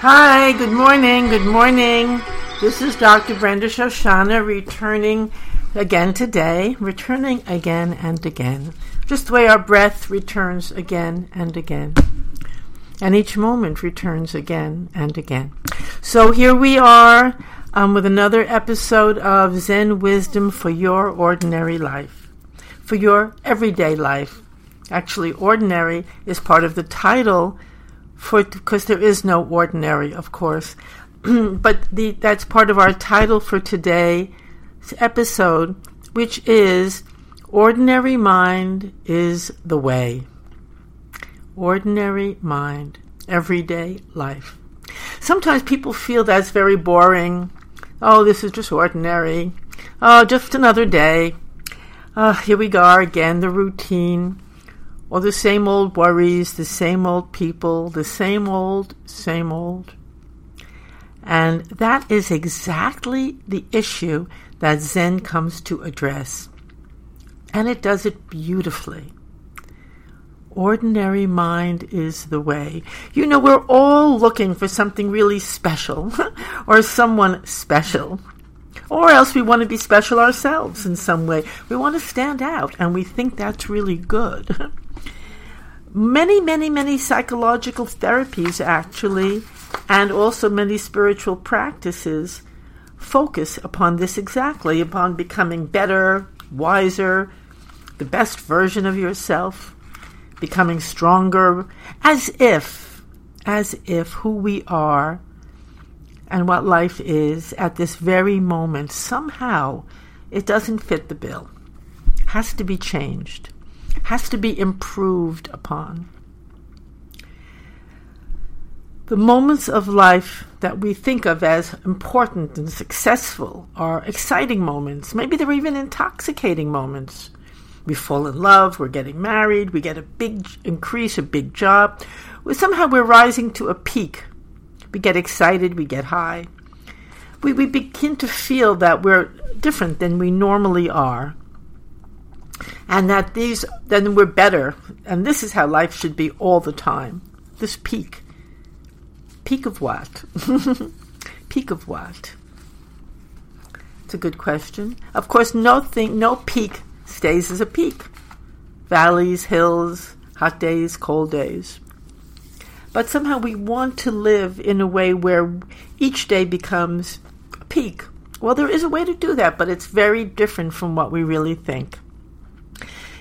Hi, good morning, good morning. This is Dr. Brenda Shoshanna returning again today, returning again and again. Just the way our breath returns again and again. And each moment returns again and again. So here we are um, with another episode of Zen Wisdom for your ordinary life, for your everyday life. Actually, ordinary is part of the title for because there is no ordinary, of course. but the, that's part of our title for today's episode, which is Ordinary Mind is the Way. Ordinary Mind, Everyday Life. Sometimes people feel that's very boring. Oh, this is just ordinary. Oh, just another day. Uh, here we go again, the routine or the same old worries, the same old people, the same old, same old. And that is exactly the issue that Zen comes to address. And it does it beautifully. Ordinary mind is the way. You know, we're all looking for something really special or someone special. Or else we want to be special ourselves in some way. We want to stand out, and we think that's really good. many, many, many psychological therapies, actually, and also many spiritual practices focus upon this exactly upon becoming better, wiser, the best version of yourself, becoming stronger, as if, as if who we are and what life is at this very moment somehow it doesn't fit the bill, has to be changed has to be improved upon. The moments of life that we think of as important and successful are exciting moments. Maybe they're even intoxicating moments. We fall in love, we're getting married, we get a big increase, a big job. Somehow we're rising to a peak. We get excited, we get high. We, we begin to feel that we're different than we normally are. And that these then we're better. And this is how life should be all the time. This peak. Peak of what? Peak of what? It's a good question. Of course no thing no peak stays as a peak. Valleys hills hot days cold days but somehow we want to live in a way where each day becomes a peak well there is a way to do that but it's very different from what we really think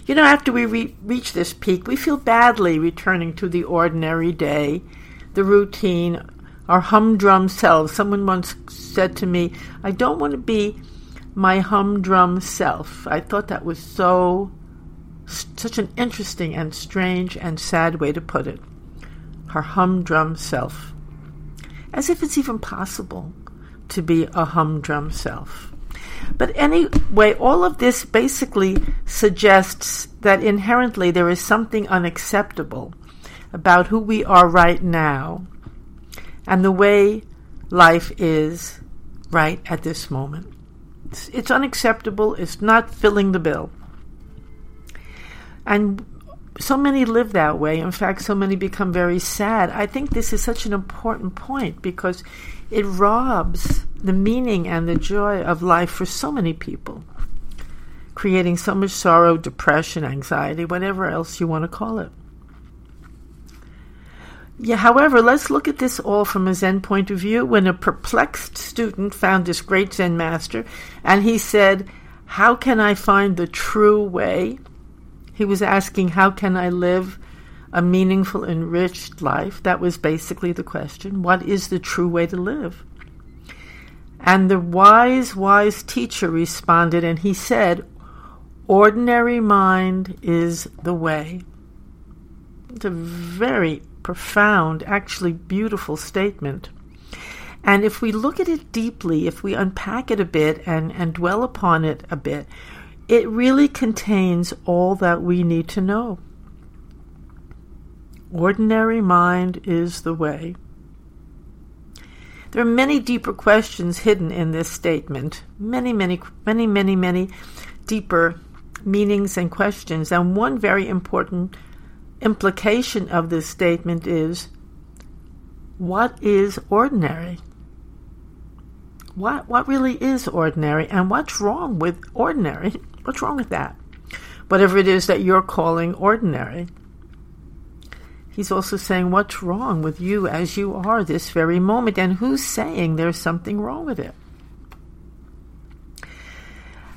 you know, after we re- reach this peak, we feel badly returning to the ordinary day, the routine, our humdrum selves. Someone once said to me, I don't want to be my humdrum self. I thought that was so, such an interesting and strange and sad way to put it. Her humdrum self. As if it's even possible to be a humdrum self. But anyway, all of this basically suggests that inherently there is something unacceptable about who we are right now and the way life is right at this moment. It's, it's unacceptable, it's not filling the bill. And so many live that way. In fact, so many become very sad. I think this is such an important point because it robs the meaning and the joy of life for so many people, creating so much sorrow, depression, anxiety, whatever else you want to call it. Yeah, however, let's look at this all from a Zen point of view. When a perplexed student found this great Zen master and he said, How can I find the true way? He was asking, How can I live a meaningful, enriched life? That was basically the question. What is the true way to live? And the wise, wise teacher responded, and he said, Ordinary mind is the way. It's a very profound, actually beautiful statement. And if we look at it deeply, if we unpack it a bit and, and dwell upon it a bit, it really contains all that we need to know. Ordinary mind is the way. There are many deeper questions hidden in this statement. Many, many, many, many, many deeper meanings and questions. And one very important implication of this statement is what is ordinary? What, what really is ordinary? And what's wrong with ordinary? What's wrong with that? Whatever it is that you're calling ordinary. He's also saying, What's wrong with you as you are this very moment? And who's saying there's something wrong with it?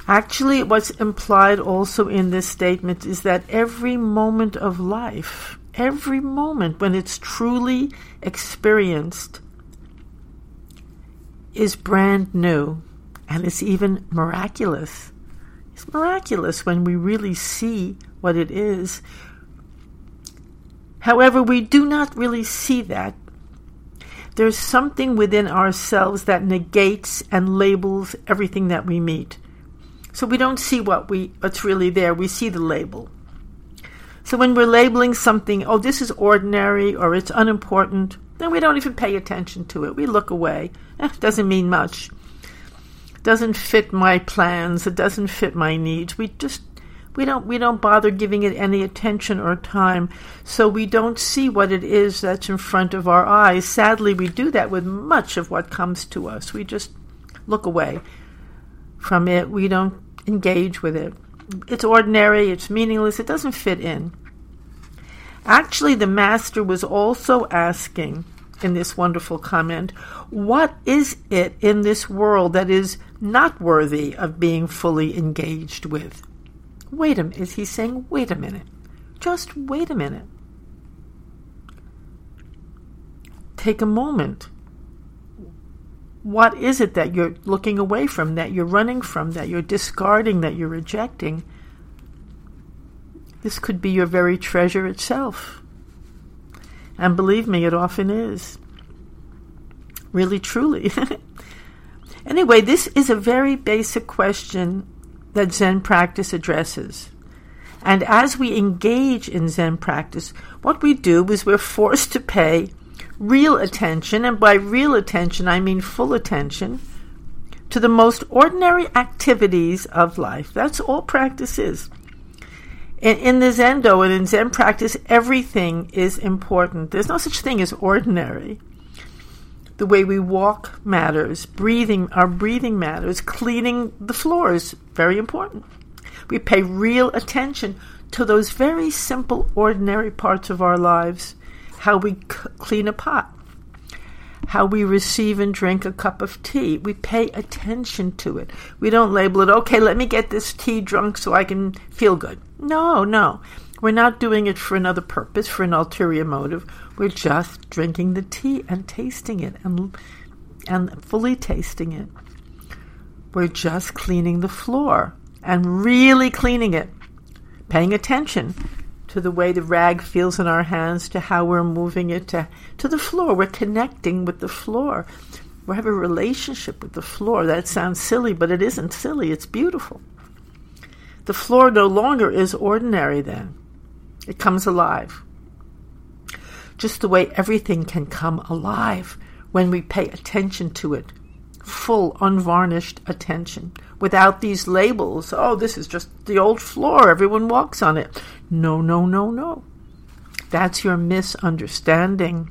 Actually, what's implied also in this statement is that every moment of life, every moment when it's truly experienced, is brand new and it's even miraculous. It's miraculous when we really see what it is. However, we do not really see that. There's something within ourselves that negates and labels everything that we meet. So we don't see what we what's really there. We see the label. So when we're labeling something, oh, this is ordinary or it's unimportant, then we don't even pay attention to it. We look away. Eh, doesn't mean much. Doesn't fit my plans. It doesn't fit my needs. We just we don't we don't bother giving it any attention or time. So we don't see what it is that's in front of our eyes. Sadly we do that with much of what comes to us. We just look away from it. We don't engage with it. It's ordinary it's meaningless it doesn't fit in. Actually the master was also asking in this wonderful comment what is it in this world that is not worthy of being fully engaged with Wait a minute. Is he saying, wait a minute? Just wait a minute. Take a moment. What is it that you're looking away from, that you're running from, that you're discarding, that you're rejecting? This could be your very treasure itself. And believe me, it often is. Really, truly. anyway, this is a very basic question that Zen practice addresses. And as we engage in Zen practice, what we do is we're forced to pay real attention, and by real attention, I mean full attention, to the most ordinary activities of life. That's all practice is. In, in the Zendo and in Zen practice, everything is important. There's no such thing as ordinary. The way we walk matters. Breathing, our breathing matters. Cleaning the floors, very important. We pay real attention to those very simple, ordinary parts of our lives. How we c- clean a pot, how we receive and drink a cup of tea. We pay attention to it. We don't label it, okay, let me get this tea drunk so I can feel good. No, no. We're not doing it for another purpose, for an ulterior motive. We're just drinking the tea and tasting it and, and fully tasting it. We're just cleaning the floor and really cleaning it, paying attention to the way the rag feels in our hands, to how we're moving it to, to the floor. We're connecting with the floor. We have a relationship with the floor. That sounds silly, but it isn't silly. It's beautiful. The floor no longer is ordinary then. It comes alive just the way everything can come alive when we pay attention to it. Full, unvarnished attention. Without these labels, oh, this is just the old floor, everyone walks on it. No, no, no, no. That's your misunderstanding.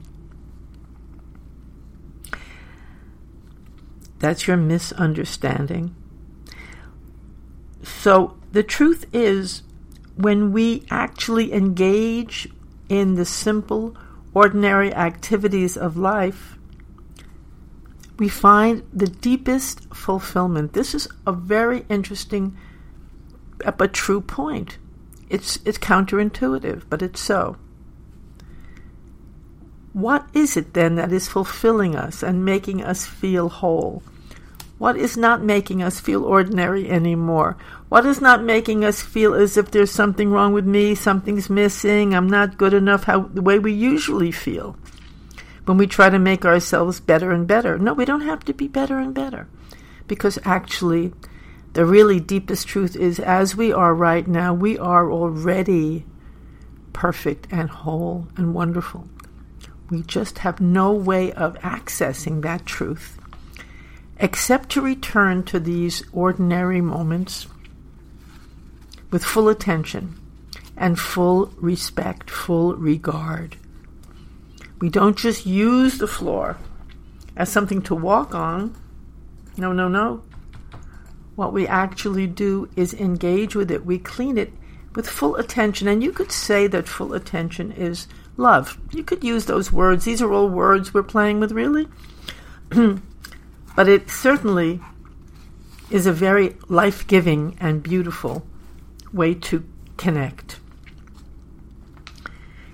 That's your misunderstanding. So the truth is, when we actually engage in the simple ordinary activities of life, we find the deepest fulfillment. This is a very interesting uh, but true point. It's, it's counterintuitive, but it's so. What is it then that is fulfilling us and making us feel whole? What is not making us feel ordinary anymore? What is not making us feel as if there's something wrong with me, something's missing, I'm not good enough, how the way we usually feel when we try to make ourselves better and better? No, we don't have to be better and better. Because actually, the really deepest truth is as we are right now, we are already perfect and whole and wonderful. We just have no way of accessing that truth except to return to these ordinary moments with full attention and full respect, full regard. We don't just use the floor as something to walk on. No, no, no. What we actually do is engage with it. We clean it with full attention. And you could say that full attention is love. You could use those words. These are all words we're playing with, really. but it certainly is a very life giving and beautiful way to connect.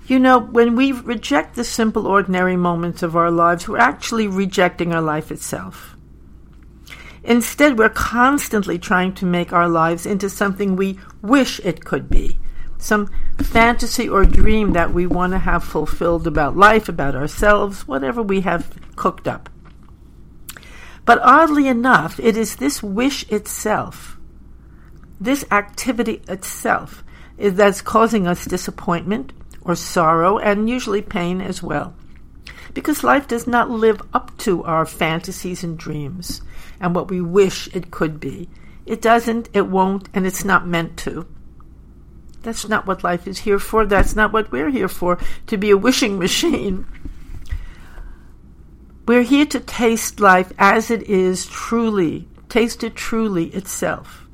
You know, when we reject the simple, ordinary moments of our lives, we're actually rejecting our life itself. Instead, we're constantly trying to make our lives into something we wish it could be some fantasy or dream that we want to have fulfilled about life, about ourselves, whatever we have cooked up. But oddly enough, it is this wish itself, this activity itself, that's causing us disappointment or sorrow and usually pain as well. Because life does not live up to our fantasies and dreams and what we wish it could be. It doesn't, it won't, and it's not meant to. That's not what life is here for. That's not what we're here for, to be a wishing machine. We're here to taste life as it is truly, taste it truly itself.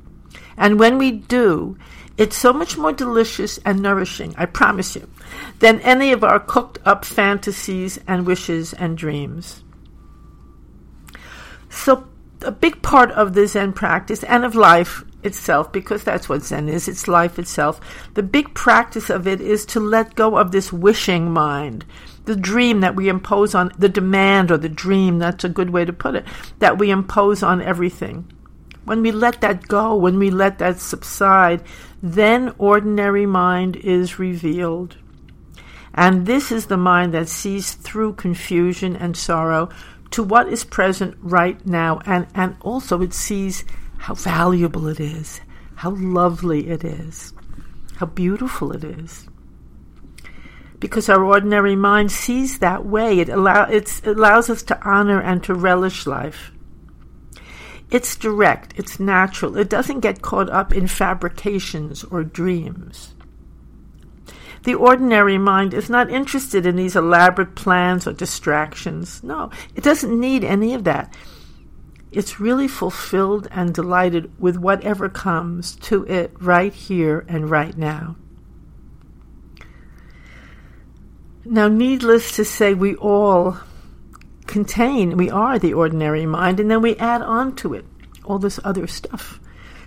And when we do, it's so much more delicious and nourishing, I promise you, than any of our cooked up fantasies and wishes and dreams. So, a big part of the Zen practice and of life itself, because that's what Zen is, it's life itself. The big practice of it is to let go of this wishing mind, the dream that we impose on, the demand or the dream, that's a good way to put it, that we impose on everything. When we let that go, when we let that subside, then ordinary mind is revealed. And this is the mind that sees through confusion and sorrow to what is present right now, and, and also it sees how valuable it is, how lovely it is, how beautiful it is. Because our ordinary mind sees that way, it, allow, it allows us to honor and to relish life. It's direct, it's natural, it doesn't get caught up in fabrications or dreams. The ordinary mind is not interested in these elaborate plans or distractions. No, it doesn't need any of that it's really fulfilled and delighted with whatever comes to it right here and right now. Now, needless to say, we all contain, we are the ordinary mind, and then we add on to it all this other stuff.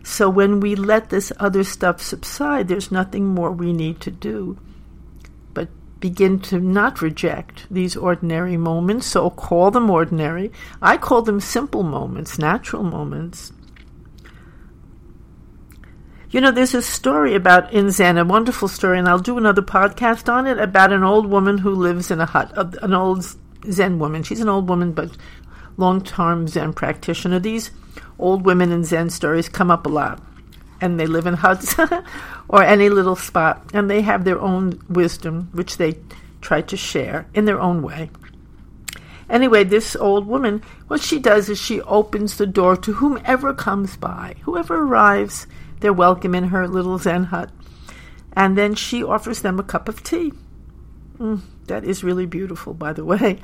So when we let this other stuff subside, there's nothing more we need to do begin to not reject these ordinary moments, so call them ordinary. I call them simple moments, natural moments. You know, there's a story about in Zen, a wonderful story, and I'll do another podcast on it about an old woman who lives in a hut, uh, an old Zen woman. She's an old woman, but long term Zen practitioner. These old women in Zen stories come up a lot and they live in huts or any little spot, and they have their own wisdom, which they try to share in their own way. Anyway, this old woman, what she does is she opens the door to whomever comes by. Whoever arrives, they're welcome in her little Zen hut. And then she offers them a cup of tea. Mm, that is really beautiful, by the way.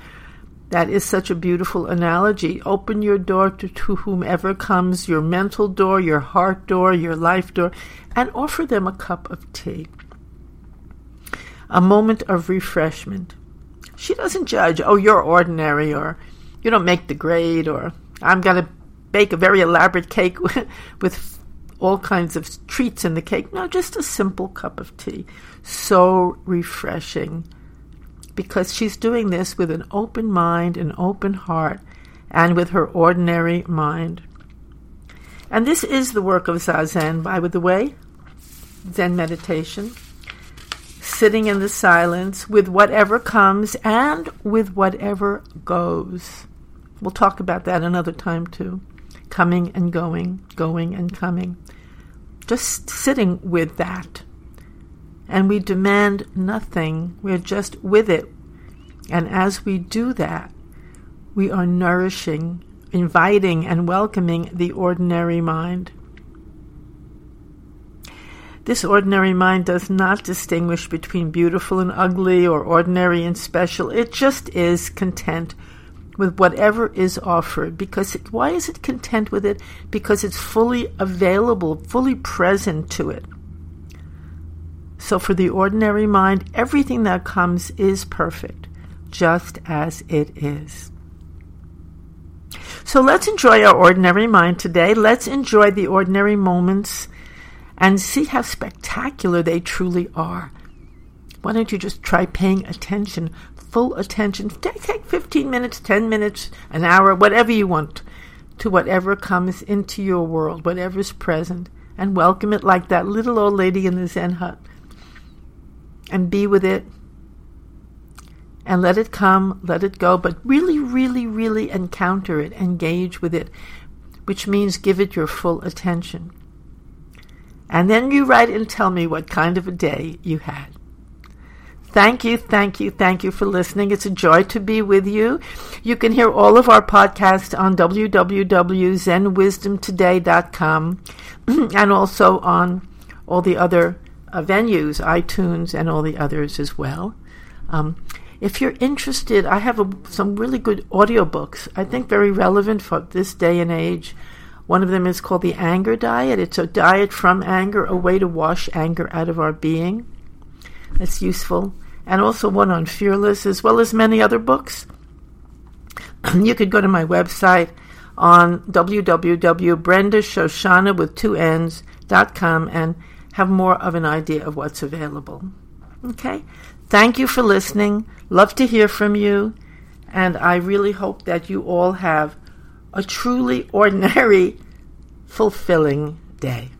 That is such a beautiful analogy. Open your door to, to, whomever comes, your mental door, your heart door, your life door, and offer them a cup of tea. A moment of refreshment. She doesn't judge, oh, you're ordinary, or you don't make the grade, or I'm going to bake a very elaborate cake with all kinds of treats in the cake. No, just a simple cup of tea. So refreshing because she's doing this with an open mind, an open heart, and with her ordinary mind. And this is the work of Zazen, by the way, Zen meditation, sitting in the silence with whatever comes and with whatever goes. We'll talk about that another time too. Coming and going, going and coming. Just sitting with that and we demand nothing. We're just with it. And as we do that, we are nourishing, inviting, and welcoming the ordinary mind. This ordinary mind does not distinguish between beautiful and ugly or ordinary and special. It just is content with whatever is offered. Because it, why is it content with it? Because it's fully available, fully present to it. So for the ordinary mind, everything that comes is perfect, just as it is. So let's enjoy our ordinary mind today. Let's enjoy the ordinary moments and see how spectacular they truly are. Why don't you just try paying attention, full attention? Take 15 minutes, 10 minutes, an hour, whatever you want, to whatever comes into your world, whatever's present, and welcome it like that little old lady in the Zen hut. And be with it. And let it come, let it go, but really, really, really encounter it, engage with it, which means give it your full attention. And then you write and tell me what kind of a day you had. Thank you, thank you, thank you for listening. It's a joy to be with you. You can hear all of our podcasts on www.zenwisdomtoday.com and also on all the other uh, venues, iTunes, and all the others as well. Um, if you're interested, I have a, some really good audiobooks, I think very relevant for this day and age. One of them is called The Anger Diet. It's a diet from anger, a way to wash anger out of our being. That's useful. And also one on Fearless, as well as many other books. you could go to my website on www.brendashoshanna with two N's dot com and have more of an idea of what's available. Okay? Thank you for listening. Love to hear from you. And I really hope that you all have a truly ordinary, fulfilling day.